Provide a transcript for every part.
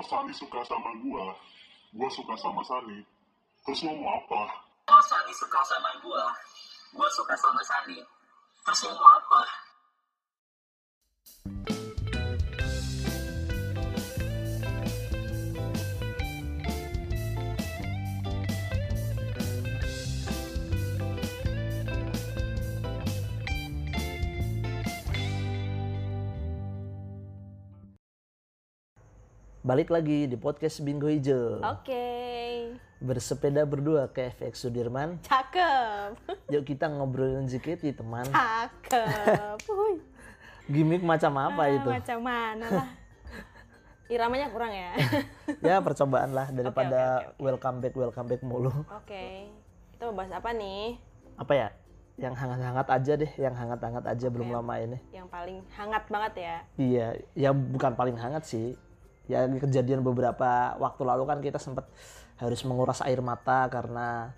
kalau Sani suka sama gua, gua suka sama Sani, terus lo mau apa? Kalau Sani suka sama gua, gua suka sama Sani. Terus lo mau apa? Balik lagi di podcast Bingo Hijau. Oke, Bersepeda berdua ke FX Sudirman. cakep, Yuk kita ngobrolin JKT teman. cakep. Gimik macam apa Ah, itu? Macam mana lah? Iramanya kurang ya. Ya percobaan lah daripada oke, oke, oke. welcome back welcome back mulu. Oke, kita mau bahas apa nih? Apa ya? Yang hangat-hangat aja deh, yang hangat-hangat aja belum lama ini. Yang paling hangat banget ya. Iya, ya bukan paling hangat sih. Ya kejadian beberapa waktu lalu kan kita sempat harus menguras air mata karena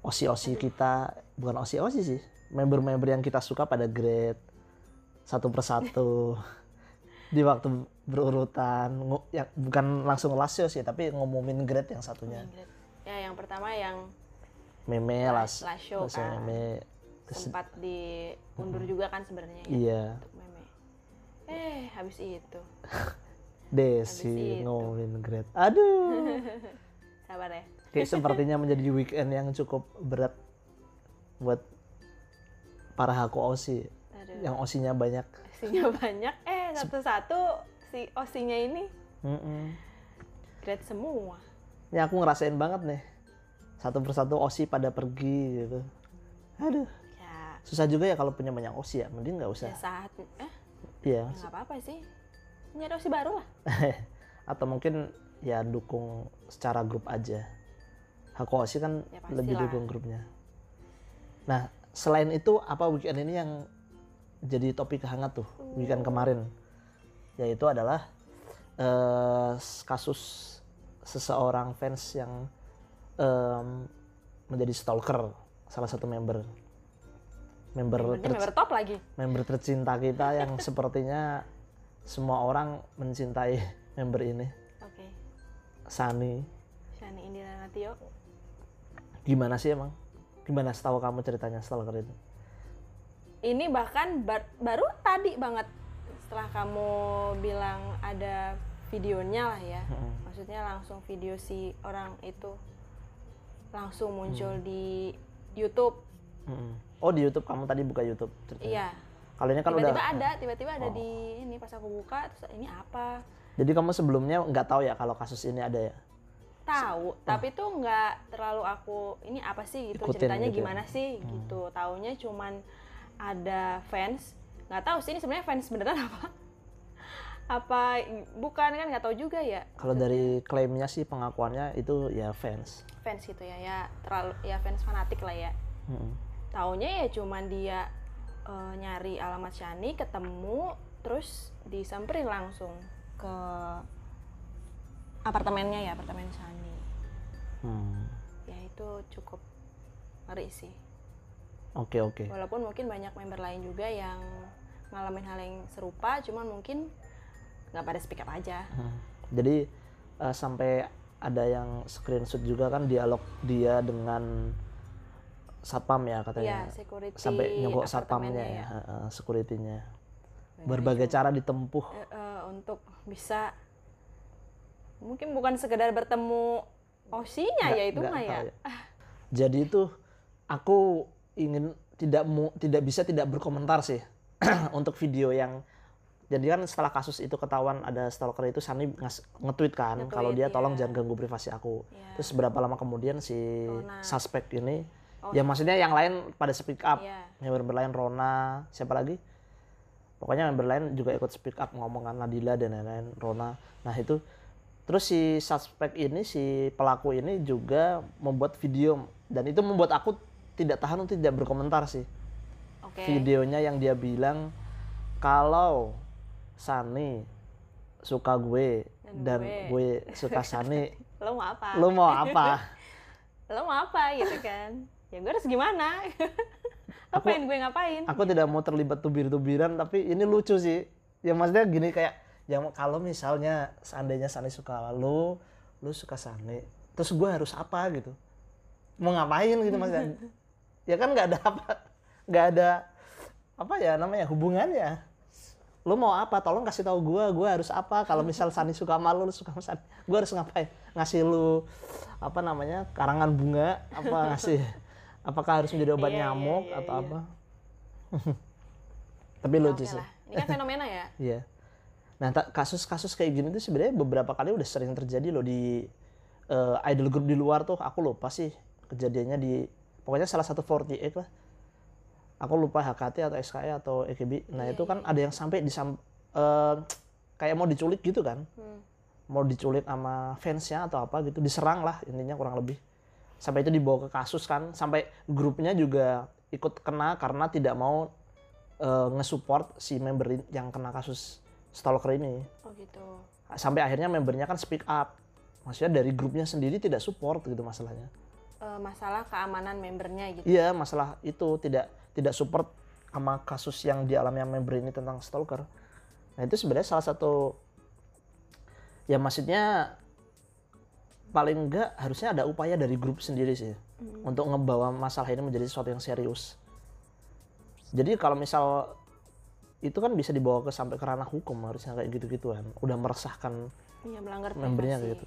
osi-osi kita bukan osi-osi sih, member-member yang kita suka pada grade satu persatu di waktu berurutan, ya bukan langsung lasio sih, tapi ngumumin grade yang satunya. Ingrid. Ya, yang pertama yang Meme las, Lasio kan. meme. Sempat diundur juga kan sebenarnya ya, Iya, untuk meme. Eh, habis itu. Desi ngumumin grade. Aduh. Sabar ya. Kayak sepertinya menjadi weekend yang cukup berat buat para haku osi Aduh. yang osinya banyak. Osinya banyak. Eh, satu-satu si osinya ini Mm-mm. grade semua. Ya aku ngerasain banget nih satu persatu osi pada pergi gitu. Aduh, Ya, susah juga ya kalau punya banyak osi ya. Mending nggak ya usah. saat eh Iya. nggak apa-apa sih. Nyari osi baru lah. Atau mungkin ya dukung secara grup aja. Haku osi kan Ya, pastilah. lebih dukung grupnya. Nah, selain itu apa weekend ini yang jadi topik hangat tuh weekend kemarin? Yaitu adalah eh, kasus seseorang fans yang em, menjadi stalker salah satu member member member top lagi. member tercinta kita yang sepertinya semua orang mencintai member ini Oke. Sani Shani Indira Natio. gimana sih emang gimana setahu kamu ceritanya stalker itu Ini bahkan bar- baru tadi banget setelah kamu bilang ada videonya lah ya. Maksudnya langsung video si orang itu langsung muncul Hmm. di YouTube. Mm-mm. oh di YouTube kamu tadi buka YouTube ceritanya. Iya. Kalau ini kan udah Tiba-tiba ada, tiba-tiba ada Oh. di ini pas aku buka terus ini apa? jadi kamu sebelumnya nggak tahu ya kalau kasus ini ada ya tahu tapi tuh nggak terlalu aku ini apa sih gitu Ikutin ceritanya gitu ya? gimana sih gitu taunya cuman ada fans nggak tahu sih ini sebenarnya fans beneran apa apa bukan kan nggak tahu juga ya kalau dari klaimnya sih pengakuannya itu ya fans fans gitu ya ya terlalu ya fans fanatik lah ya Mm-mm. taunya ya cuman dia eh, nyari alamat Shani ketemu terus disamperin langsung ke apartemennya ya apartemen Shani Hmm. ya itu cukup ngeri sih oke oke walaupun mungkin banyak member lain juga yang ngalamin hal yang serupa cuman mungkin nggak pada speak up aja Hmm. jadi eh, sampai ada yang screenshot juga kan dialog dia dengan satpam ya katanya security sampai nyogok satpamnya ya. ya, security-nya berbagai cara ditempuh eh, eh, untuk bisa mungkin bukan sekedar bertemu osinya ya itu mah ya tahu Jadi itu aku ingin tidak mu, tidak bisa tidak berkomentar sih untuk video yang jadi kan setelah kasus itu ketahuan ada stalker itu Sani nge-tweet kan Nge-tweet, kalau dia tolong iya. jangan ganggu privasi aku. Iya. Terus berapa lama kemudian si Rona. suspek ini. Ya maksudnya yang lain pada speak up. Iya. Member lain Rona, siapa lagi? Pokoknya member lain juga ikut speak up ngomong kan Nadila dan lain-lain Rona. Nah, itu terus si suspek ini si pelaku ini juga membuat video dan itu membuat aku tidak tahan untuk tidak berkomentar sih. oke Videonya yang dia bilang kalau Sani suka gue dan, Dan gue. suka Sani, lo mau apa lu mau apa? lo mau apa gitu kan ya gue harus gimana? Lo Aku- pengen gue ngapain? Aku tidak mau terlibat tubir-tubiran tapi ini lucu sih. Ya maksudnya gini kayak yang kalau misalnya seandainya Sani suka lu lu suka Sani terus gue harus apa gitu? Mau ngapain gitu maksudnya? Ya kan nggak ada apa nggak ada apa ya namanya hubungannya. Lu mau apa? Tolong kasih tahu gue gue harus apa? Kalau misal Sani suka sama lu lu suka sama Sani gue harus ngapain? Ngasih lu apa namanya karangan bunga apa ngasih apakah harus menjadi obat Iya, iya, nyamuk iya, atau iya. apa tapi Oke lucu sih lah. Ini kan fenomena ya. Iya. Nah, kasus-kasus kayak gini tuh sebenarnya beberapa kali udah sering terjadi loh di eh, idol group di luar tuh. Aku lupa sih kejadiannya di pokoknya salah satu 48 lah. Aku lupa HKT atau SKE atau EKB. Nah, itu kan ada yang sampai disam eh, kayak mau diculik gitu kan. Hmm. Mau diculik sama fansnya atau apa gitu, diserang lah intinya kurang lebih. Sampai itu dibawa ke kasus kan, sampai grupnya juga ikut kena karena tidak mau eh, nge-support si member yang kena kasus stalker ini. Oh gitu. Sampai akhirnya membernya kan speak up. Maksudnya dari grupnya sendiri tidak support gitu masalahnya. Eh, masalah keamanan membernya gitu. Iya, masalah itu tidak tidak support sama kasus yang dialami yang member ini tentang stalker. Nah, itu sebenarnya salah satu ya maksudnya paling enggak harusnya ada upaya dari grup sendiri sih untuk ngebawa masalah ini menjadi sesuatu yang serius. Jadi kalau misal itu kan bisa dibawa ke sampai ke ranah hukum harusnya kayak gitu-gituan. Udah meresahkan Iya melanggar membernya kayak gitu.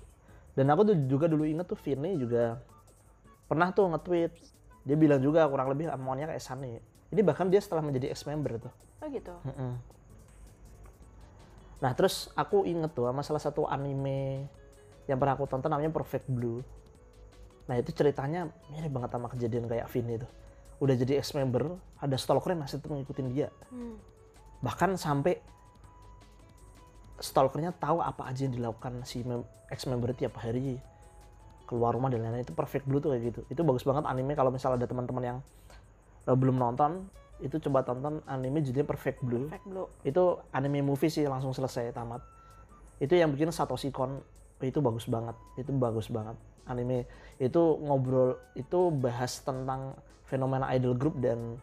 Dan aku tuh juga dulu inget tuh Vini juga pernah tuh nge-tweet. Dia bilang juga kurang lebih maunya kayak Sunny. Ini bahkan dia setelah menjadi ex-member tuh. Oh gitu. Mm-mm. Nah terus aku inget tuh sama salah satu anime yang pernah aku tonton namanya Perfect Blue. Nah itu ceritanya mirip banget sama kejadian kayak Vini tuh. Udah jadi ex-member, ada stalker yang masih tetap ngikutin dia. Hmm. Bahkan sampai stalkernya tahu apa aja yang dilakukan si mem- ex-member tiap hari. Keluar rumah dan lain-lain. Itu Perfect Blue tuh kayak gitu. Itu bagus banget anime kalau misalnya ada teman-teman yang eh, belum nonton, itu coba tonton anime judulnya Perfect Blue Perfect blue. itu anime movie sih langsung selesai tamat itu yang bikin Satoshi Kon itu bagus banget. Itu bagus banget. Anime itu ngobrol itu bahas tentang fenomena idol group dan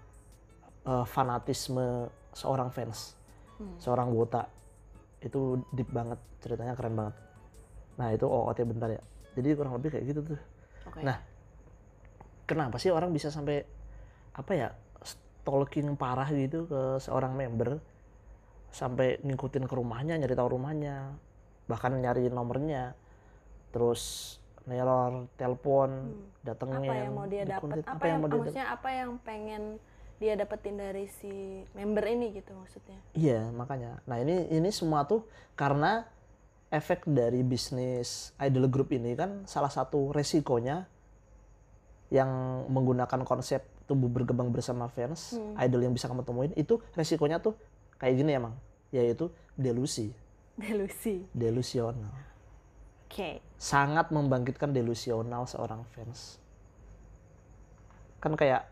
eh, fanatisme seorang fans seorang wota. Itu deep banget ceritanya keren banget. Nah itu OOT bentar ya. Jadi kurang lebih kayak gitu tuh. Oke. Nah, kenapa sih orang bisa sampai apa ya stalking parah gitu ke seorang member sampai ngikutin ke rumahnya, nyari tahu rumahnya, bahkan nyari nomornya, terus neror, telepon, datengin, Hmm. apa yang mau dia dapat? dikuntit, Apa, yang, maksudnya apa yang pengen dia dapetin dari si member ini gitu maksudnya? Iya, makanya. Nah, ini ini semua tuh karena efek dari bisnis idol group ini kan salah satu resikonya yang menggunakan konsep tumbuh berkembang bersama fans, idol yang bisa kamu temuin, itu resikonya tuh kayak gini emang, yaitu delusi, Delusi. delusional. Oke. Sangat membangkitkan delusional seorang fans. Kan kayak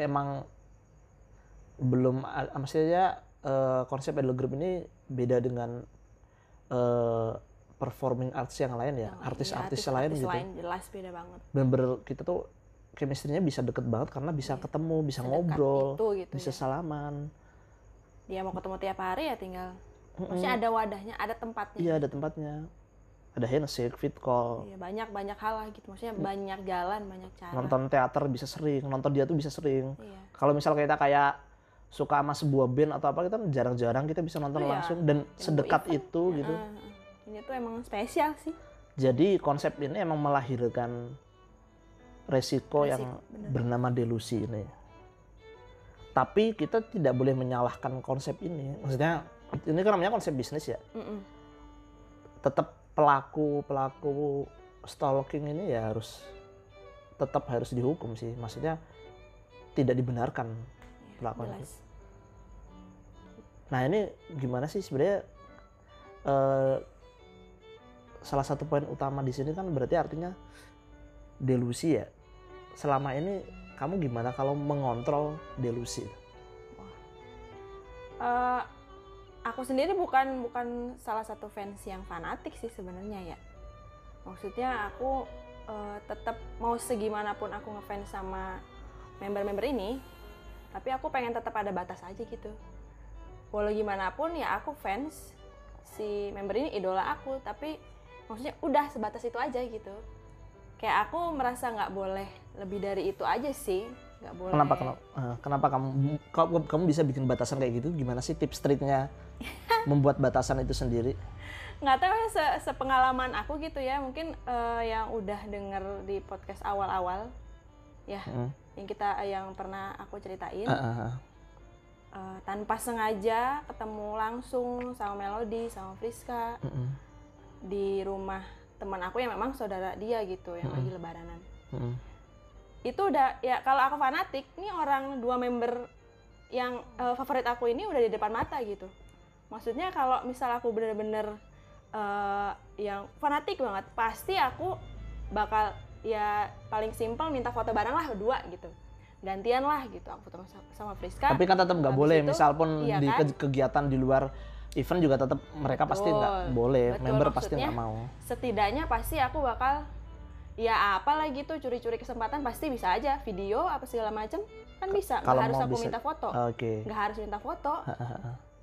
emang belum maksudnya eh, konsep idol group ini beda dengan eh, performing arts yang lain ya, artis-artis iya, lain artis gitu. lain jelas beda banget. Bener-bener kita tuh chemistry-nya bisa deket banget karena bisa ketemu, bisa Sedekat ngobrol, itu gitu bisa ya. salaman. Dia mau ketemu tiap hari ya tinggal. Maksudnya ada wadahnya, ada tempatnya. Iya ada tempatnya. Ada handshake, fit call, Iya, banyak banyak hal lah gitu. Maksudnya banyak jalan, banyak cara. nonton teater bisa sering, nonton dia tuh bisa sering. Iya. Kalau misal kita kayak suka sama sebuah band atau apa kita jarang-jarang kita bisa nonton Iya, langsung dan sedekat event. itu gitu. Heeh, heeh. Ini tuh emang spesial sih. Jadi konsep ini emang melahirkan resiko, yang bener. bernama delusi ini. Tapi kita tidak boleh menyalahkan konsep ini. Maksudnya ini kan namanya konsep bisnis ya. Mm-mm. Tetap pelaku pelaku stalking ini ya harus tetap harus dihukum sih. Maksudnya tidak dibenarkan Iya, pelakuan itu. jelas. Nah ini gimana sih sebenarnya eh, salah satu poin utama di sini kan berarti artinya delusi ya. Selama ini kamu gimana kalau mengontrol delusi? Eh, aku sendiri bukan bukan salah satu fans yang fanatik sih sebenarnya ya. Maksudnya aku eh, tetap mau segimanapun aku ngefans sama member-member ini, tapi aku pengen tetap ada batas aja gitu. Walau gimana pun ya aku fans si member ini idola aku tapi maksudnya udah sebatas itu aja gitu kayak aku merasa nggak boleh lebih dari itu aja sih nggak boleh Kenapa kenapa, eh, kenapa kamu kamu kamu bisa bikin batasan kayak gitu? Gimana sih tips triknya membuat batasan itu sendiri? nggak tahu ya se sepengalaman aku gitu ya mungkin eh, yang udah denger di podcast awal-awal ya Mm. yang kita yang pernah aku ceritain ah, ah. eh, tanpa sengaja ketemu langsung sama Melody sama Friska Mm-mm. di rumah teman aku yang memang saudara dia gitu yang Mm-mm. lagi lebaran Mm-mm. Itu udah ya kalau aku fanatik ini orang dua member yang eh, favorit aku ini udah di depan mata gitu maksudnya kalau misal aku bener-bener eh, yang fanatik banget pasti aku bakal ya paling simpel minta foto bareng lah berdua gitu gantian lah gitu aku foto sama, Friska Tapi kan tetap nggak boleh, itu, misal pun iya di kan? ke- kegiatan di luar event juga tetap mereka pasti nggak boleh, Betul, member pasti nggak mau. setidaknya pasti aku bakal ya apalah gitu curi-curi kesempatan pasti bisa aja. Video apa segala macem. Kan bisa. Nggak harus aku bisa- minta foto. Oke. nggak harus minta foto.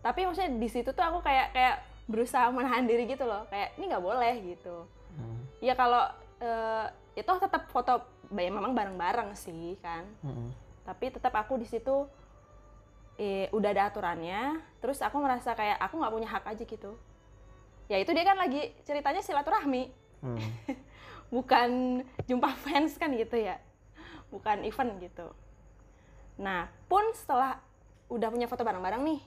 Tapi maksudnya di situ tuh aku kayak kayak berusaha menahan diri gitu loh. Kayak ini nggak boleh gitu. Hmm. ya kalau eh, itu tetap foto ya memang bareng-bareng sih kan. Mm-mm. tapi tetap aku di situ eh, udah ada aturannya. Terus aku merasa kayak aku nggak punya hak aja gitu. Ya itu dia kan lagi ceritanya silaturahmi. Hmm. bukan jumpa fans kan gitu ya bukan event gitu nah pun setelah udah punya foto bareng-bareng nih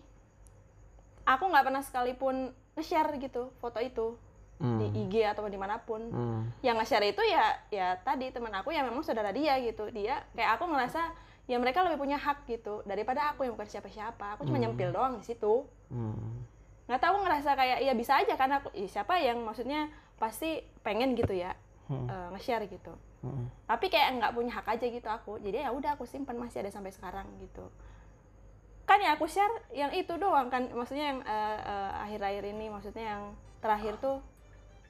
aku nggak pernah sekalipun nge-share gitu foto itu di Hmm. IG atau di mana pun Hmm. yang nge-share itu ya ya tadi teman aku yang memang saudara dia gitu dia kayak aku ngerasa ya mereka lebih punya hak gitu daripada aku yang bukan siapa-siapa aku cuma Hmm. nyempil doang di situ Hmm. nggak tahu ngerasa kayak ya bisa aja karena aku ih, siapa yang maksudnya pasti pengen gitu ya Hmm. eh, nge-share gitu Hmm. tapi kayak nggak punya hak aja gitu aku jadi ya udah aku simpan masih ada sampai sekarang gitu kan ya aku share yang itu doang kan maksudnya yang eh, eh, akhir-akhir ini maksudnya yang terakhir tuh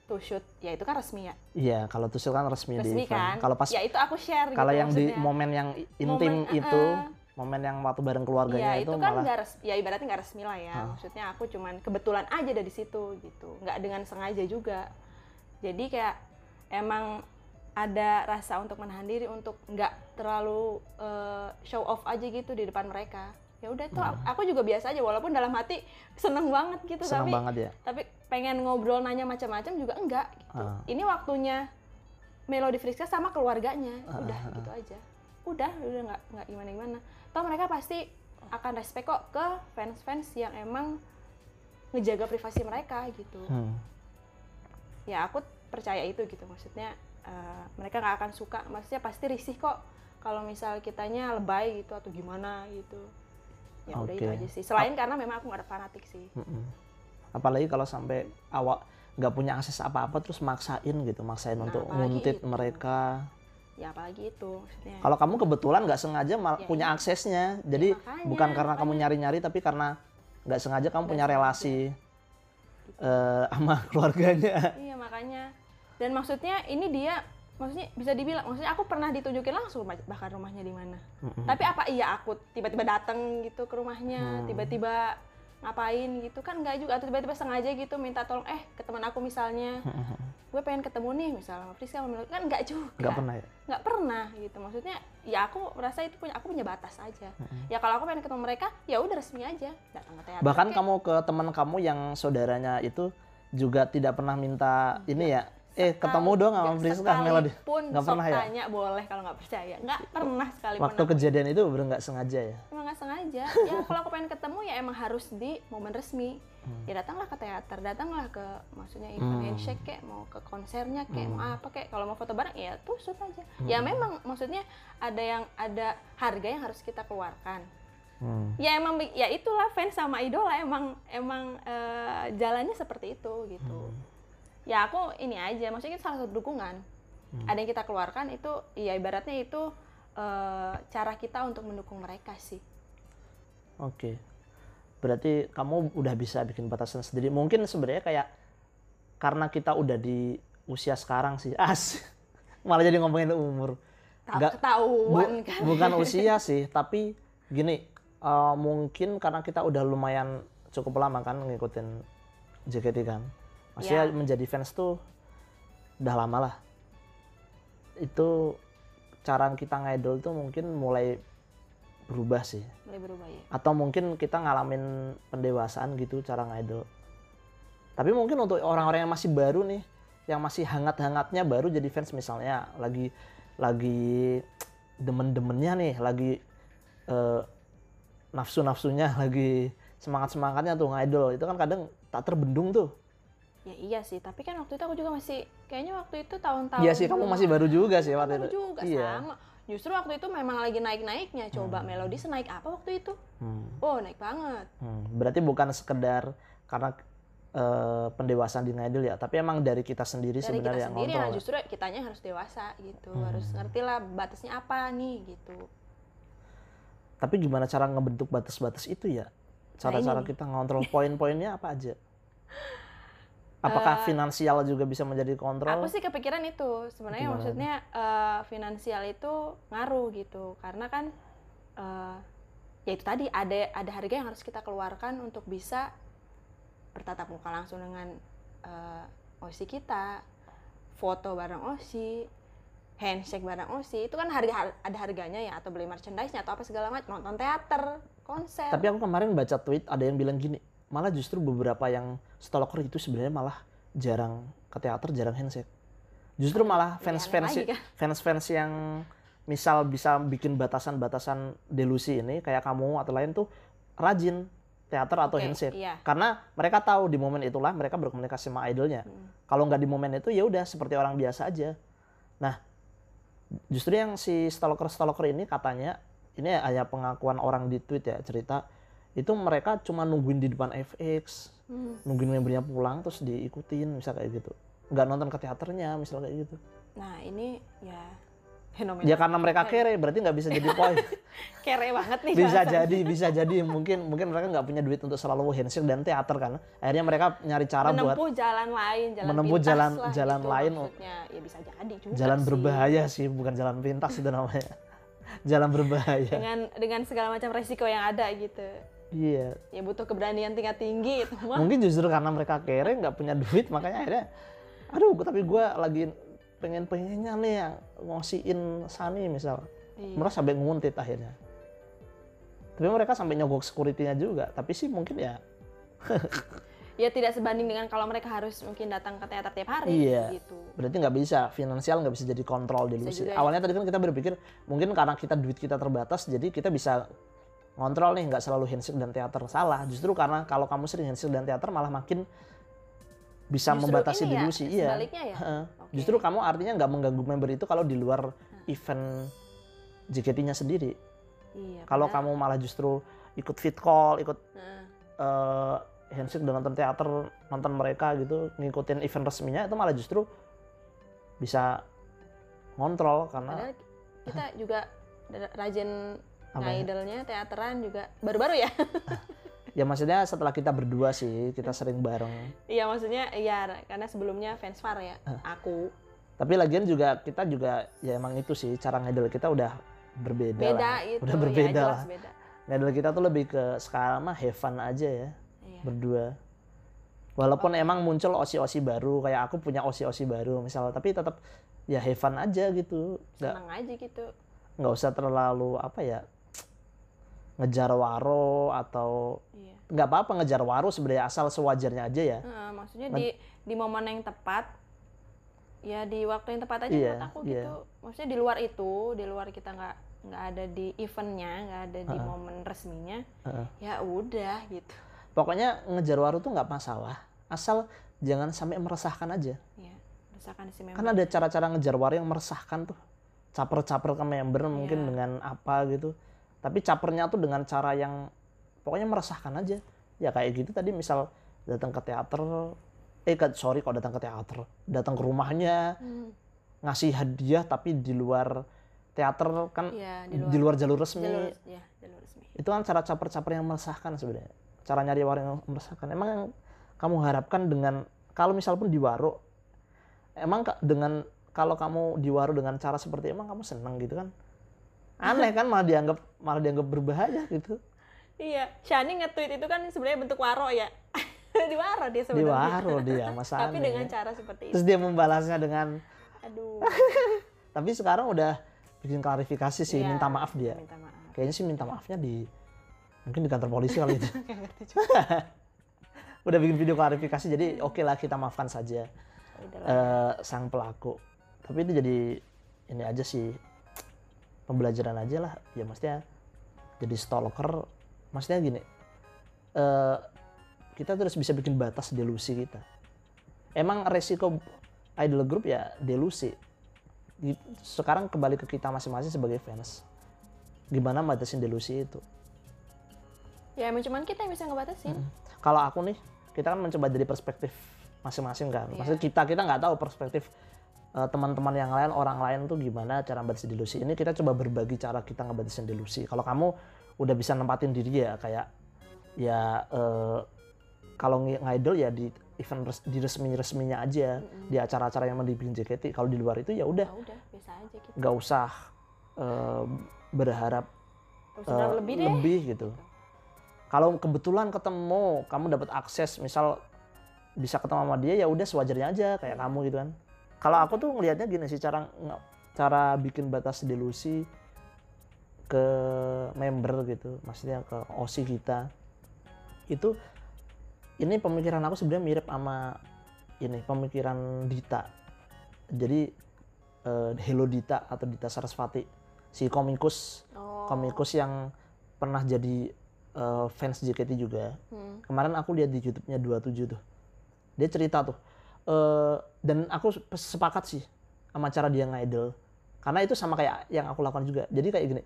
to shoot ya itu kan resmi ya Iya, kalau tusul kan resmi, di resmi event. kan Kalau pas ya itu aku share kalau gitu yang di maksudnya. momen yang intim Momen, itu, uh-uh. momen yang waktu bareng keluarganya ya itu, itu, kan malah nggak res ya ibaratnya nggak resmi lah ya Ah. maksudnya aku cuman kebetulan aja dari situ gitu nggak dengan sengaja juga jadi kayak emang ada rasa untuk menahan diri untuk nggak terlalu eh, show off aja gitu di depan mereka ya udah itu aku juga biasa aja walaupun dalam hati seneng banget gitu Hmm. senang tapi banget ya. tapi pengen ngobrol nanya macam-macam juga enggak gitu Ah. ini waktunya Melody Friska sama keluarganya Ah, udah ah, gitu aja udah udah nggak nggak gimana gimana toh mereka pasti akan respect kok ke fans-fans yang emang ngejaga privasi mereka gitu Hmm. ya aku percaya itu gitu maksudnya eh, mereka nggak akan suka maksudnya pasti risih kok kalau misal kitanya lebay gitu atau gimana gitu ya udah itu aja sih selain karena memang aku nggak ada fanatik sih Mm-mm. Apalagi kalau sampai awak nggak punya akses apa-apa terus maksain gitu, maksain Nah, untuk nguntit itu. mereka. ya apalagi itu maksudnya Kalau kamu kebetulan nggak sengaja mal- Ya, punya iya. aksesnya, jadi makanya, bukan karena kamu makanya. nyari-nyari tapi karena nggak sengaja kamu Nggak punya sengaja. relasi eh, sama keluarganya. Iya makanya. Dan maksudnya ini dia maksudnya bisa dibilang maksudnya aku pernah ditunjukin langsung bah- bahkan rumahnya di mana. Mm-mm. Tapi apa iya aku tiba-tiba datang gitu ke rumahnya, Hmm. Ngapain gitu. Kan enggak juga atau tiba-tiba sengaja gitu minta tolong eh ke teman aku misalnya. Gue pengen ketemu nih misalnya sama Friska sama kan enggak juga. Nggak pernah ya. nggak pernah gitu. Maksudnya ya aku merasa itu punya aku punya batas aja. Ya kalau aku pengen ketemu mereka ya udah resmi aja. Datang ke teater Bahkan kamu ke teman kamu yang saudaranya itu juga tidak pernah minta ini ya. Eh ketemu dong sama Friska Melody. Nggak pernah ya? tanya boleh kalau nggak percaya nggak pernah sekalipun Waktu aku. kejadian itu bener nggak sengaja ya. emang nggak sengaja ya kalau aku pengen ketemu ya emang harus di momen resmi ya datanglah ke teater datanglah ke maksudnya event Hmm. handshake kayak mau ke konsernya kayak Hmm. mau apa kayak kalau mau foto bareng ya tuh shoot aja ya memang maksudnya ada yang ada harga yang harus kita keluarkan Hmm. ya emang ya itulah fans sama idola emang emang eh, jalannya seperti itu gitu ya aku ini aja maksudnya itu salah satu dukungan ada yang kita keluarkan itu ya ibaratnya itu eh, cara kita untuk mendukung mereka sih Oke. Berarti kamu udah bisa bikin batasan sendiri. Mungkin sebenarnya kayak karena kita udah di usia sekarang sih. As. Malah jadi ngomongin umur. Nggak- ketahuan Bu- kan bukan usia sih, tapi gini, eh, mungkin karena kita udah lumayan cukup lama kan ngikutin JKT kan maksudnya Ya. menjadi fans tuh udah lama lah. Itu cara kita ngidol tuh mungkin mulai berubah sih. Mulai berubah ya. Atau mungkin kita ngalamin pendewasaan gitu cara ngidol. Tapi mungkin untuk orang-orang yang masih baru nih yang masih hangat-hangatnya baru jadi fans misalnya lagi lagi demen-demennya nih lagi eh, nafsu-nafsunya lagi semangat-semangatnya tuh ngidol. Itu kan kadang tak terbendung tuh ya iya sih tapi kan waktu itu aku juga masih kayaknya waktu itu tahun-tahun iya sih kamu masih baru juga sih waktu baru itu juga iya sama justru waktu itu memang lagi naik-naiknya coba melodi senaik apa waktu itu Hmm, oh naik banget hmm. berarti bukan sekedar karena eh, pendewasaan di ngidol ya tapi emang dari kita sendiri dari kita sebenarnya yang sendiri ngontrol ya justru kitanya harus dewasa gitu Hmm. harus ngerti lah batasnya apa nih gitu Tapi gimana cara ngebentuk batas-batas itu ya? Cara-cara Nah, ini. kita ngontrol poin-poinnya apa aja? Apakah finansial juga bisa menjadi kontrol? Aku sih kepikiran itu. Sebenarnya Gimana? maksudnya eh, finansial itu ngaruh gitu. Karena kan eh, ya itu tadi ada ada harga yang harus kita keluarkan untuk bisa bertatap muka langsung dengan eh, osi kita. Foto bareng osi handshake bareng osi itu kan harga ada harganya ya. Atau beli merchandise-nya atau apa segala macam. Nonton teater konser. Tapi aku kemarin baca tweet ada yang bilang gini, malah justru beberapa yang stalker itu sebenarnya malah jarang ke teater, jarang handshake. Justru malah fans-fans kan? fans-fans yang misal bisa bikin batasan-batasan delusi ini kayak kamu atau lain tuh rajin teater atau Oke, handshake. iya. Karena mereka tahu di momen itulah mereka berkomunikasi sama idolnya. Hmm. Kalau nggak di momen itu ya udah seperti orang biasa aja. Nah, justru yang si stalker-stalker ini katanya ini hanya pengakuan orang di tweet ya cerita itu mereka cuma nungguin di depan FX, Hmm. nungguin membernya pulang terus diikutin misal kayak gitu. Nggak nonton ke teaternya misal kayak gitu. nah ini ya fenomena Ya karena mereka kere berarti nggak bisa jadi poin. kere banget nih bisa bahasannya. jadi, bisa jadi mungkin mungkin mereka nggak punya duit untuk selalu handshake dan teater kan. Akhirnya mereka nyari cara buat menempuh jalan lain, jalan menempuh jalan- lah jalan gitu lain. maksudnya. Ya bisa jadi juga jalan sih. berbahaya sih, bukan jalan pintas itu namanya. jalan berbahaya. Dengan dengan segala macam resiko yang ada gitu. Iya. Ya butuh keberanian tingkat tinggi itu mah. Mungkin justru karena mereka kere nggak punya duit makanya akhirnya aduh tapi gue lagi pengen pengennya nih yang ngosiin Sani misal Iya. mereka sampai nguntit akhirnya tapi mereka sampai nyogok security-nya juga tapi sih mungkin ya Ya tidak sebanding dengan kalau mereka harus mungkin datang ke teater tiap hari Iya. gitu. berarti nggak bisa finansial nggak bisa jadi kontrol delusi juga ya. awalnya tadi kan kita berpikir mungkin karena kita duit kita terbatas jadi kita bisa ngontrol nih nggak selalu handshake dan teater salah justru karena kalau kamu sering handshake dan teater malah makin bisa Justru membatasi ya, delusi iya sebaliknya ya? Heeh. Oke. justru kamu artinya nggak mengganggu member itu kalau di luar event JKT-nya sendiri Iya. kalau padahal- kamu malah justru ikut fit call ikut Nah, eh, handshake dan nonton teater nonton mereka gitu ngikutin event resminya itu malah justru bisa ngontrol karena padahal kita juga rajin Apa ya? ngidolnya teateran juga baru-baru ya. ya maksudnya setelah kita berdua sih kita sering bareng Iya maksudnya iya karena sebelumnya fans Far ya. Aku tapi lagian juga kita juga ya emang itu sih cara ngidol kita udah berbeda beda lah. gitu. udah ya, berbeda jelas lah beda. kita tuh lebih ke sekarang mah have fun aja ya Iya. berdua walaupun emang muncul osi-osi baru kayak aku punya osi-osi baru misalnya tapi tetap ya have fun aja gitu nggak Senang aja gitu. nggak usah terlalu apa ya ngejar waro atau Iya. nggak apa-apa ngejar waro sebenarnya asal sewajarnya aja ya Heeh, maksudnya di di momen yang tepat ya di waktu yang tepat aja Iya, menurut aku iya. gitu maksudnya di luar itu di luar kita nggak nggak ada di eventnya nggak ada di momen resminya Heeh. ya udah gitu pokoknya ngejar waro tuh nggak masalah asal jangan sampai meresahkan aja ya rasakan si member kan ada cara-cara ngejar waro yang meresahkan tuh caper-caper ke member mungkin Iya. dengan apa gitu tapi capernya tuh dengan cara yang pokoknya meresahkan aja. Ya kayak gitu tadi misal datang ke teater eh ke- sorry kok datang ke teater datang ke rumahnya Hmm, ngasih hadiah tapi di luar teater kan Iya, di di luar jalur resmi. jalur ya jalur resmi. Itu kan cara caper-caper yang meresahkan sebenarnya. Cara nyari waro yang meresahkan. Emang yang kamu harapkan dengan kalau misal pun di waro emang dengan kalau kamu di waro dengan cara seperti emang kamu seneng gitu kan aneh kan malah dianggap malah dianggap berbahaya gitu. Iya Shani nge-tweet itu kan sebenarnya bentuk waro ya. Di waro dia di sebenarnya. Waro dia Mas tapi dengan cara seperti itu terus dia membalasnya dengan aduh. Tapi sekarang udah bikin klarifikasi sih Iya, minta maaf dia. minta maaf. Kayaknya sih minta maafnya di mungkin di kantor polisi kali itu. Udah bikin video klarifikasi jadi oke lah kita maafkan saja eh, sang pelaku. Tapi itu jadi ini aja sih pembelajaran aja lah. Ya maksudnya jadi stalker. Maksudnya gini eh, kita terus bisa bikin batas delusi kita. Emang resiko idol group ya delusi. Sekarang kembali ke kita masing-masing sebagai fans. Gimana batasin delusi itu? Ya emang cuman kita yang bisa ngebatasin. Kalau aku nih kita kan mencoba dari perspektif masing-masing kan. Iya. maksudnya kita kita nggak tahu perspektif teman-teman yang lain orang lain tuh gimana cara batasin delusi ini kita coba berbagi cara kita ngebatasin delusi kalau kamu udah bisa nempatin diri ya kayak ya eh, kalau ngi- ngidol ya di event res- di resmi-resminya aja di acara-acara yang dibikin JKT kalau di luar itu ya udah. Ya udah biasa aja gitu. Nggak usah eh, berharap eh, lebih deh. lebih gitu. Kalau kebetulan ketemu, kamu dapat akses, misal bisa ketemu sama dia ya udah sewajarnya aja kayak kamu gitu kan. Kalau aku tuh ngelihatnya gini sih cara cara bikin batas delusi ke member gitu, maksudnya ke OSI kita. Itu ini pemikiran aku sebenarnya mirip sama ini pemikiran Dita. Jadi eh, Hello Dita atau Dita Sarasvati si komikus oh komikus yang pernah jadi eh, fans JKT juga. hmm. Kemarin aku lihat di YouTube-nya 27 tuh. Dia cerita tuh. Eh, dan aku sepakat sih sama cara dia ngidol. Karena itu sama kayak yang aku lakukan juga. Jadi kayak gini.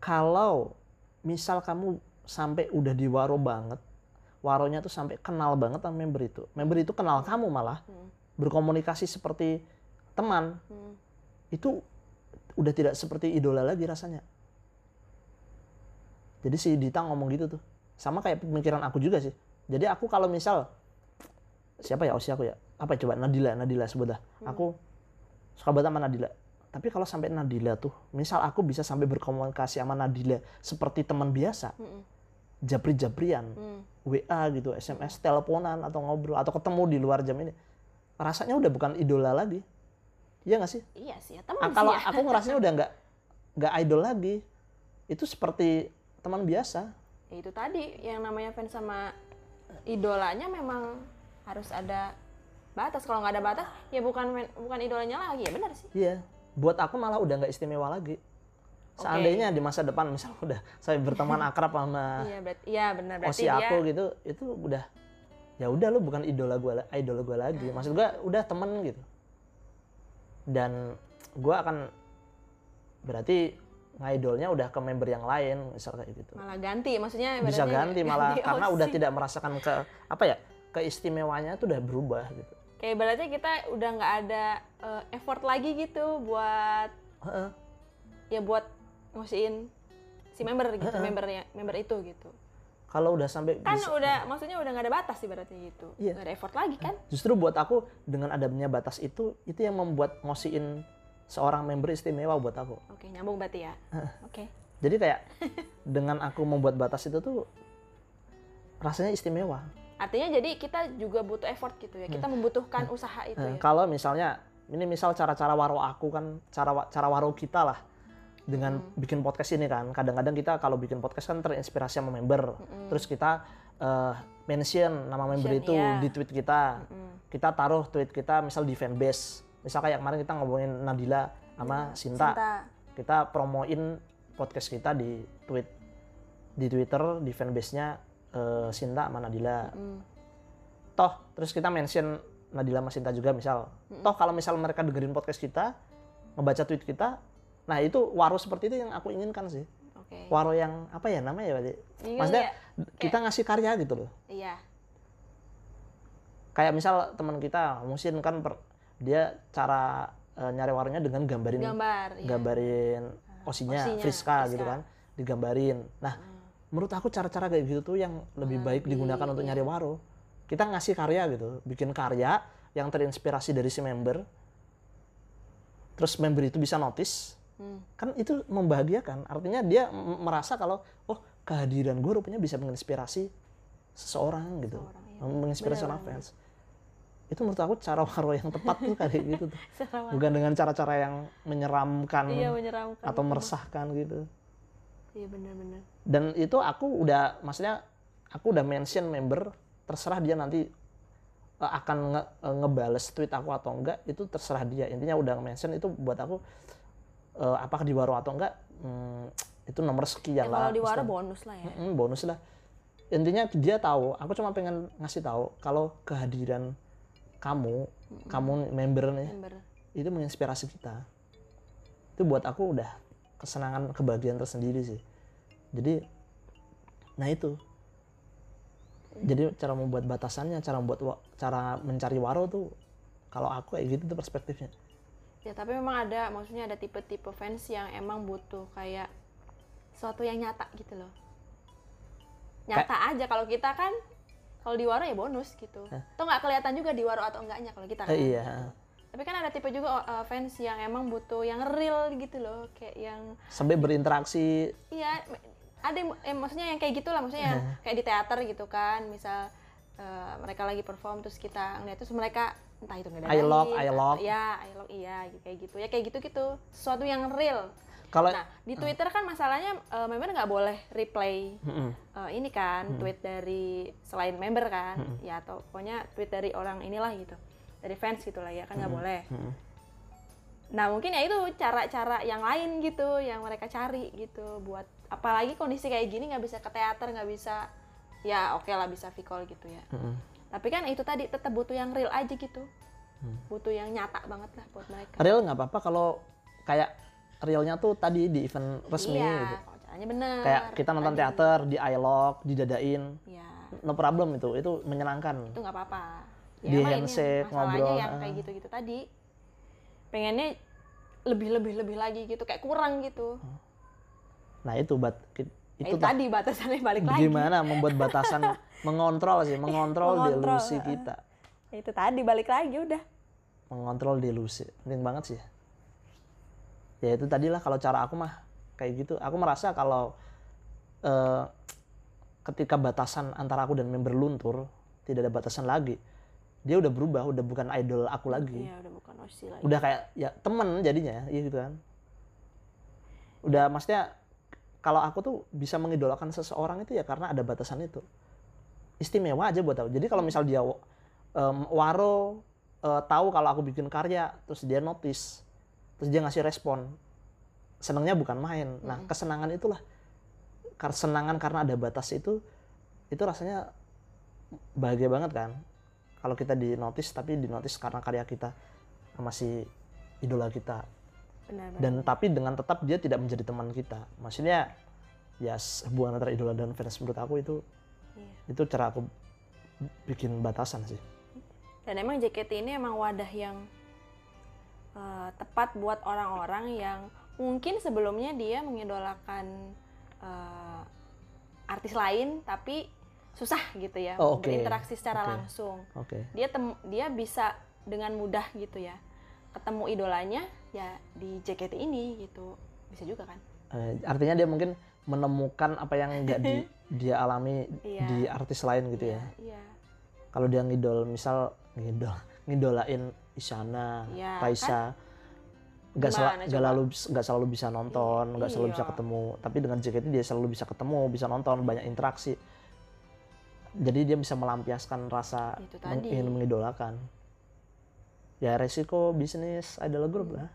Kalau misal kamu sampai udah di waro banget, waronya tuh sampai kenal banget sama member itu. Member itu kenal kamu malah. Hmm. Berkomunikasi seperti teman. Hmm. Itu udah tidak seperti idola lagi rasanya. Jadi si Dita ngomong gitu tuh. Sama kayak pemikiran aku juga sih. Jadi aku kalau misal siapa ya usia aku ya? Apa ya, coba Nadila, Nadila sebut dah. Aku suka banget sama Nadila. Tapi kalau sampai Nadila tuh, misal aku bisa sampai berkomunikasi sama Nadila seperti teman biasa, Mm-mm. japri-japrian, Hmm. WA gitu, SMS, teleponan atau ngobrol atau ketemu di luar jam ini, rasanya udah bukan idola lagi. Iya nggak sih? iya sih ya teman kalau ya. aku ngerasanya udah nggak nggak idol lagi itu seperti teman biasa Ya itu tadi yang namanya fans sama idolanya memang harus ada batas. Kalau nggak ada batas ya bukan bukan idolanya lagi. Ya benar sih. Iya. Buat aku malah udah nggak istimewa lagi. Seandainya di masa depan misal udah saya berteman akrab sama iya berarti iya benar. Berarti osi dia aku gitu itu udah ya udah lu bukan idola gue idola gue lagi. Hmm. maksud gue udah temen gitu. Dan gue akan berarti ngidolnya udah ke member yang lain misal kayak gitu. Malah ganti maksudnya bisa ganti malah karena OC. udah tidak merasakan ke apa ya keistimewanya itu udah berubah gitu. Kayak berarti kita udah nggak ada eh, effort lagi gitu buat Heeh. ya buat ngosiin si member gitu member yang member itu gitu. Kalau udah sampai kan bisa- udah maksudnya udah nggak ada batas sih berarti gitu. Iya. nggak ada effort lagi kan? Justru buat aku dengan adanya batas itu itu yang membuat ngosiin seorang member istimewa buat aku. Oke nyambung berarti ya? Oke. Jadi kayak dengan aku membuat batas itu tuh rasanya istimewa artinya jadi kita juga butuh effort gitu ya kita membutuhkan usaha itu Nah, ya. kalau misalnya ini misal cara-cara waro aku kan cara cara waro kita lah dengan Hmm. bikin podcast ini kan. Kadang-kadang kita kalau bikin podcast kan terinspirasi sama member. Terus kita eh, mention nama member Mention, itu iya. di tweet kita. Mm. kita taruh tweet kita misal di fanbase. Misal kayak kemarin kita ngomongin Nadila sama Sinta, Cinta. kita promoin podcast kita di tweet di Twitter di fanbase-nya eh, Sinta sama Nadila. Mm. toh terus kita mention Nadila sama Sinta juga misal. Toh kalau misal mereka dengerin podcast kita ngebaca tweet kita nah itu waro seperti itu yang aku inginkan sih. Oke. Waro yang apa ya namanya ya berarti Iya, maksudnya iya. kita ngasih karya gitu loh. Iya. Kayak misal teman kita Musin kan per- dia cara eh, nyari waronya dengan gambarin gambar iya. gambarin osinya, osinya, Friska, Friska. gitu kan digambarin. Nah menurut aku cara-cara kayak gitu tuh yang lebih baik digunakan untuk nyari waro kita ngasih karya gitu bikin karya yang terinspirasi dari si member. Terus member itu bisa notice. Hmm. kan itu membahagiakan. Artinya dia merasa kalau oh kehadiran gue rupanya bisa menginspirasi seseorang gitu. Orang, iya. Menginspirasi orang fans. itu menurut aku cara waro yang tepat tuh kayak gitu tuh. Bukan dengan cara-cara yang menyeramkan Iya menyeramkan. atau meresahkan gitu Iya benar-benar. dan itu aku udah maksudnya aku udah mention member terserah dia nanti eh, akan nge, eh, ngebales tweet aku atau enggak itu terserah dia intinya udah mention itu buat aku eh, apakah di waro atau enggak hmm, itu nomor Ya, sekian kalau lah di Waro bonus lah ya. Mm, bonus lah intinya dia tahu aku cuma pengen ngasih tahu kalau kehadiran kamu kamu member nih Member. itu menginspirasi kita itu buat aku udah kesenangan kebahagiaan tersendiri sih jadi nah itu jadi cara membuat batasannya cara membuat cara mencari waro tuh kalau aku kayak gitu tuh perspektifnya Ya tapi memang ada, maksudnya ada tipe-tipe fans yang emang butuh kayak sesuatu yang nyata gitu loh. Nyata aja kalau kita kan kalau di Waro ya bonus gitu. Tuh nggak kelihatan juga di Waro atau enggaknya kalau kita kan. Eh, iya Tapi kan ada tipe juga uh, fans yang emang butuh yang real gitu loh, kayak yang sampai berinteraksi. Iya ada yang, eh, maksudnya yang kayak gitulah maksudnya yang kayak di teater gitu kan, misal uh, mereka lagi perform terus kita ngeliat terus mereka entah itu ngedain Ailog, ailog. ya ailog iya gitu, kayak gitu. Ya kayak gitu gitu sesuatu yang real. Kalau nah di twitter kan masalahnya uh, member nggak boleh replay uh, ini kan tweet dari selain member kan ya atau pokoknya tweet dari orang inilah gitu dari fans gitu lah ya kan nggak boleh. Mm-mm. nah mungkin ya itu cara-cara yang lain gitu yang mereka cari gitu buat apalagi kondisi kayak gini nggak bisa ke teater nggak bisa ya oke lah bisa vicol gitu ya. Mm-mm. tapi kan itu tadi tetap butuh yang real aja gitu. Butuh yang nyata banget lah buat mereka. Real nggak apa-apa kalau kayak realnya tuh tadi di event resmi iya gitu. caranya bener kayak kita nonton Tadi. teater di iLog didadain ya no problem itu itu menyenangkan. Itu nggak apa-apa Di emang ini handshake, masalahnya ngobrol, yang ah. kayak gitu-gitu tadi. Pengennya lebih lebih lebih lagi gitu kayak kurang gitu. Nah itu bat itu, itu itu tadi batasannya balik lagi. gimana membuat batasan mengontrol sih mengontrol, Mengontrol, delusi heeh. kita. Ya, itu tadi balik lagi udah. Mengontrol delusi penting banget sih ya itu tadilah kalau cara aku mah kayak gitu. Aku merasa kalau eh, ketika batasan antara aku dan member luntur tidak ada batasan lagi dia udah berubah udah bukan idol aku lagi. Iya udah bukan osi lagi. Udah kayak ya temen jadinya ya gitu kan. Udah maksudnya kalau aku tuh bisa mengidolakan seseorang itu ya karena ada batasan itu. Istimewa aja buat aku. Jadi kalau misal dia em, waro eh, tahu kalau aku bikin karya terus dia notice terus dia ngasih respon senangnya bukan main. Nah kesenangan itulah. Kesenangan karena ada batas itu itu rasanya bahagia banget kan kalau kita di notice tapi di notice karena karya kita masih idola kita. Benar benar. Dan tapi dengan tetap dia tidak menjadi teman kita. Maksudnya ya hubungan antara idola dan fans menurut aku itu Iya. itu cara aku bikin batasan sih. Dan emang JKT ini emang wadah yang eh, tepat buat orang-orang yang mungkin sebelumnya dia mengidolakan eh, artis lain tapi susah gitu ya Oh, oke. berinteraksi secara Oke. langsung oke dia tem dia bisa dengan mudah gitu ya ketemu idolanya ya di JKT ini gitu bisa juga kan Eh, artinya dia mungkin menemukan apa yang nggak di- dia alami Iya. di artis lain gitu ya iya kalau dia ngidol misal ngidol ngidolain Isyana Iya, Raisa nggak sel- Gimana nggak coba? lalu nggak selalu bisa nonton nggak selalu bisa Iya. ketemu tapi dengan JKT dia selalu bisa ketemu bisa nonton banyak interaksi jadi dia bisa melampiaskan rasa meng- ingin mengidolakan. Ya resiko bisnis adalah grup lah.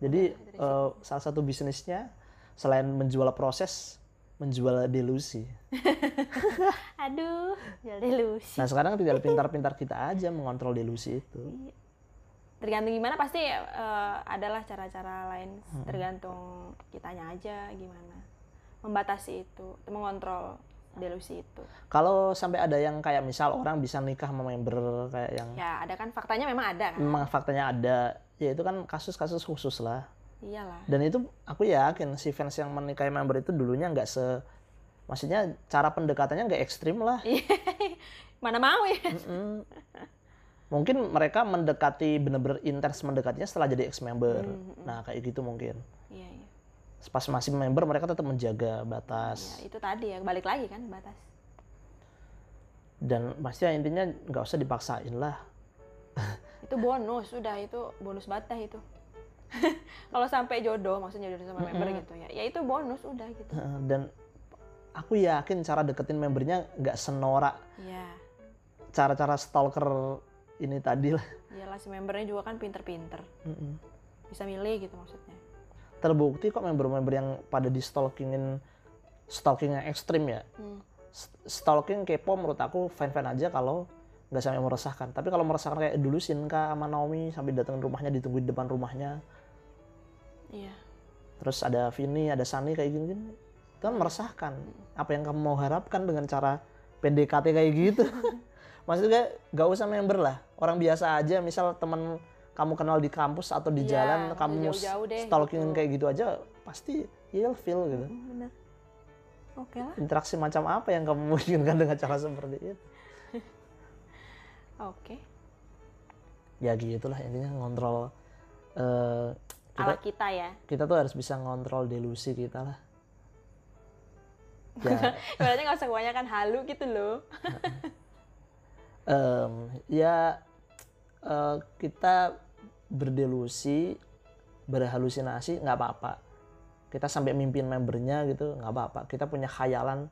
jadi eh, salah satu bisnisnya selain menjual proses menjual delusi. Aduh jadi delusi. Nah sekarang tinggal pintar-pintar kita aja mengontrol delusi itu. Tergantung gimana pasti eh, adalah cara-cara lain tergantung kitanya aja gimana. Membatasi itu mengontrol delusi itu. Kalau sampai ada yang kayak misal orang bisa nikah sama member kayak yang ya ada kan faktanya memang ada kan? Memang faktanya ada. Ya itu kan kasus-kasus khusus lah. Iyalah. Dan itu aku yakin si fans yang menikahi member itu dulunya nggak se maksudnya cara pendekatannya nggak ekstrim lah. Mana mau ya? Mm. mungkin mereka mendekati bener-bener intens mendekatinya setelah jadi ex member nah kayak gitu mungkin. iya iya pas masih member mereka tetap menjaga batas. Ya itu tadi ya balik lagi kan batas. Dan pastinya intinya nggak usah dipaksain lah. Itu bonus udah itu bonus batah itu. Kalau sampai jodoh maksudnya jodoh sama member gitu ya ya itu bonus udah gitu. Dan aku yakin cara deketin membernya nggak senorak ya cara-cara stalker ini tadi lah. Iyalah si membernya juga kan pinter-pinter. Mm-mm. bisa milih gitu maksudnya terbukti kok member-member yang pada di stalkingin stalking yang ekstrim ya. Hmm. Stalking kepo menurut aku fan-fan aja kalau nggak sampai meresahkan. Tapi kalau meresahkan kayak dulu Shinka sama Naomi sampai datang rumahnya ditungguin depan rumahnya. Iya. Terus ada Vini ada Sunny kayak gini gini itu kan meresahkan. Apa yang kamu mau harapkan dengan cara PDKT kayak gitu? Maksudnya gak usah member lah. Orang biasa aja misal temen kamu kenal di kampus atau di Iya, jalan kamu jauh-jauh deh, stalking gitu. kayak gitu aja pasti you'll feel gitu. Hmm, bener oke lah. Interaksi macam apa yang kamu inginkan dengan cara seperti itu? Oke. Ya gitulah intinya ngontrol eh, kita ala kita ya. kita tuh harus bisa ngontrol delusi kita lah. Ya. Berarti nggak usah kebanyakan halu gitu loh. Em, ya eh, kita berdelusi berhalusinasi nggak apa-apa. Kita sampai mimpin membernya gitu nggak apa-apa. Kita punya khayalan.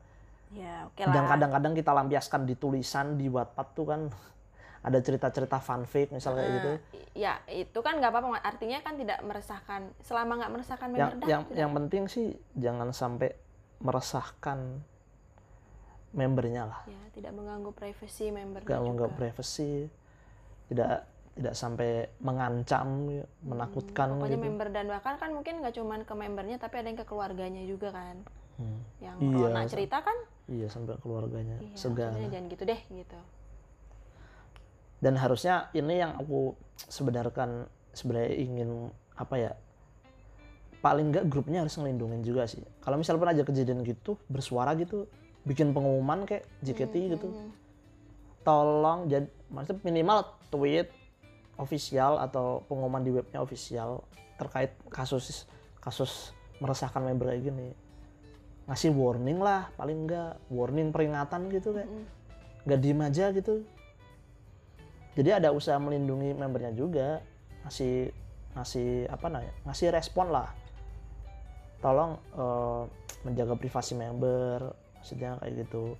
Ya oke lah. Dan kadang-kadang kita lampiaskan di tulisan di Wattpad tuh kan ada cerita-cerita fanfic misalnya kayak gitu. Nah, ya itu kan nggak apa-apa. Artinya kan tidak meresahkan selama nggak meresahkan yang member dah yang udah. yang penting sih jangan sampai meresahkan membernya lah. Ya tidak mengganggu privasi member nggak mengganggu privasi tidak tidak sampai mengancam menakutkan pokoknya gitu. member dan bahkan kan mungkin nggak cuman ke membernya tapi ada yang ke keluarganya juga kan. Hmm. yang Iya, Rona cerita kan? iya sampai keluarganya iya, segala. jangan gitu deh gitu. Dan harusnya ini yang aku sebenarkan sebenarnya ingin apa ya paling nggak grupnya harus ngelindungin juga sih. Kalau misal pun aja kejadian gitu bersuara gitu bikin pengumuman kayak JKT gitu. Hmm, tolong jadi maksudnya minimal tweet official atau pengumuman di webnya official terkait kasus kasus meresahkan member kayak gini. Ngasih warning lah paling enggak warning peringatan gitu kayak. Nggak diem aja gitu. Jadi ada usaha melindungi membernya juga ngasih ngasih apa namanya ngasih respon lah. Tolong eh, menjaga privasi member maksudnya kayak gitu.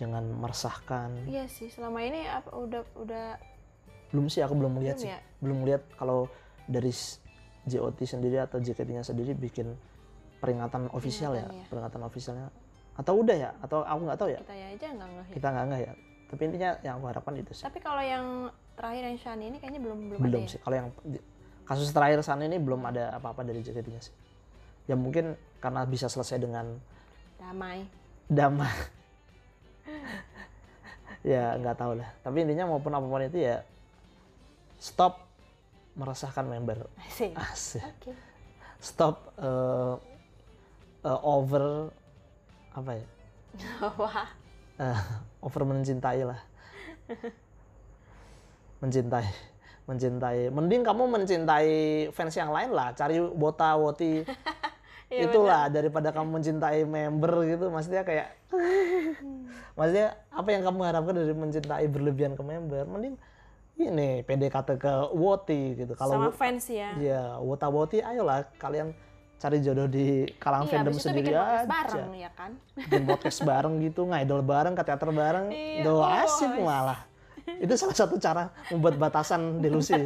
Jangan meresahkan. Iya sih selama ini apa udah udah belum sih aku belum lihat Belum sih. ya? belum lihat kalau dari JOT sendiri atau JKT-nya sendiri bikin peringatan official ya Peringatan, ya. peringatan officialnya. Atau udah ya? Atau aku nggak tahu ya? Kita ya aja nggak ngeh ya. kita nggak nggak ya? Tapi intinya yang aku harapkan itu sih. Tapi kalau yang terakhir yang Shani ini kayaknya belum belum, belum ada ya? sih. Kalau yang kasus terakhir sana ini belum ada apa-apa dari JKT-nya sih. Ya mungkin karena bisa selesai dengan damai. Damai. Ya nggak tahu lah. Tapi intinya maupun apa pun itu ya stop meresahkan member. Asik. asik. Oke. stop eh, eh, over apa ya? Wah. Eh, over mencintai lah. Mencintai mencintai. Mending kamu mencintai fans yang lain lah. Cari wota woti. Iya, itulah daripada kamu mencintai member gitu. Maksudnya kayak maksudnya apa yang kamu harapkan dari mencintai berlebihan ke member? Mending ini PDKT ke woti gitu. Sama kalau fans ya. ya wota woti ayolah kalian cari jodoh di kalang Iya, fandom sendiri bikin podcast aja. bareng ya kan. bikin podcast bareng gitu ngidol bareng ke teater bareng. Iya, Duh, oh, asik is- malah. Itu salah satu cara membuat batasan delusi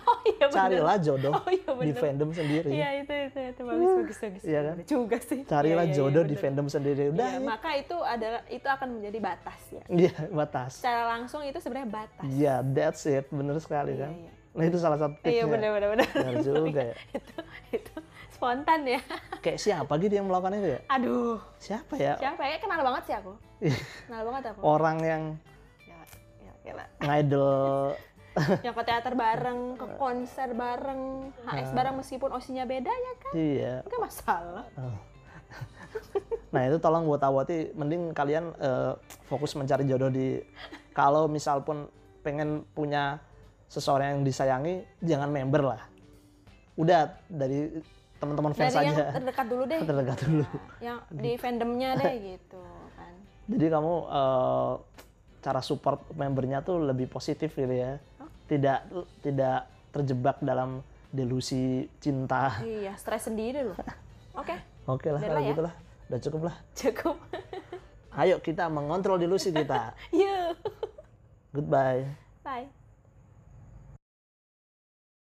Oh iya carilah jodoh Oh iya di fandom sendiri Iya itu itu itu bagus bagus bagus. Iya kan? Bener Juga sih. carilah Iya, iya, jodoh iya, di bener. fandom sendiri udah Iya, ya. maka itu adalah itu akan menjadi batas ya. iya batas Secara langsung itu sebenarnya batas. iya that's it bener sekali kan iya. nah itu salah satu tipsnya Iya benar benar benar. Benar juga ya itu itu spontan ya. kayak siapa gitu yang melakukan itu ya Aduh. siapa ya Siapa ya? Kenal banget sih aku. Kenal banget aku. orang yang Ya, ya, lah. ngidol Yang ke teater bareng, ke konser bareng, HS bareng meskipun osinya beda ya kan? iya Enggak masalah. Nah itu tolong buat awati, mending kalian eh, fokus mencari jodoh di kalau misal pun pengen punya seseorang yang disayangi, jangan member lah. Udah dari teman-teman fans Dari yang terdekat dulu deh. terdekat dulu. Yang di fandomnya deh gitu kan. Jadi kamu eh, cara support membernya tuh lebih positif gitu ya tidak tidak terjebak dalam delusi cinta Iya, stres sendiri loh. Oke, oke lah Udah kalau lah ya. gitu lah udah cukup lah cukup. ayo kita mengontrol delusi kita Yuk. goodbye Bye.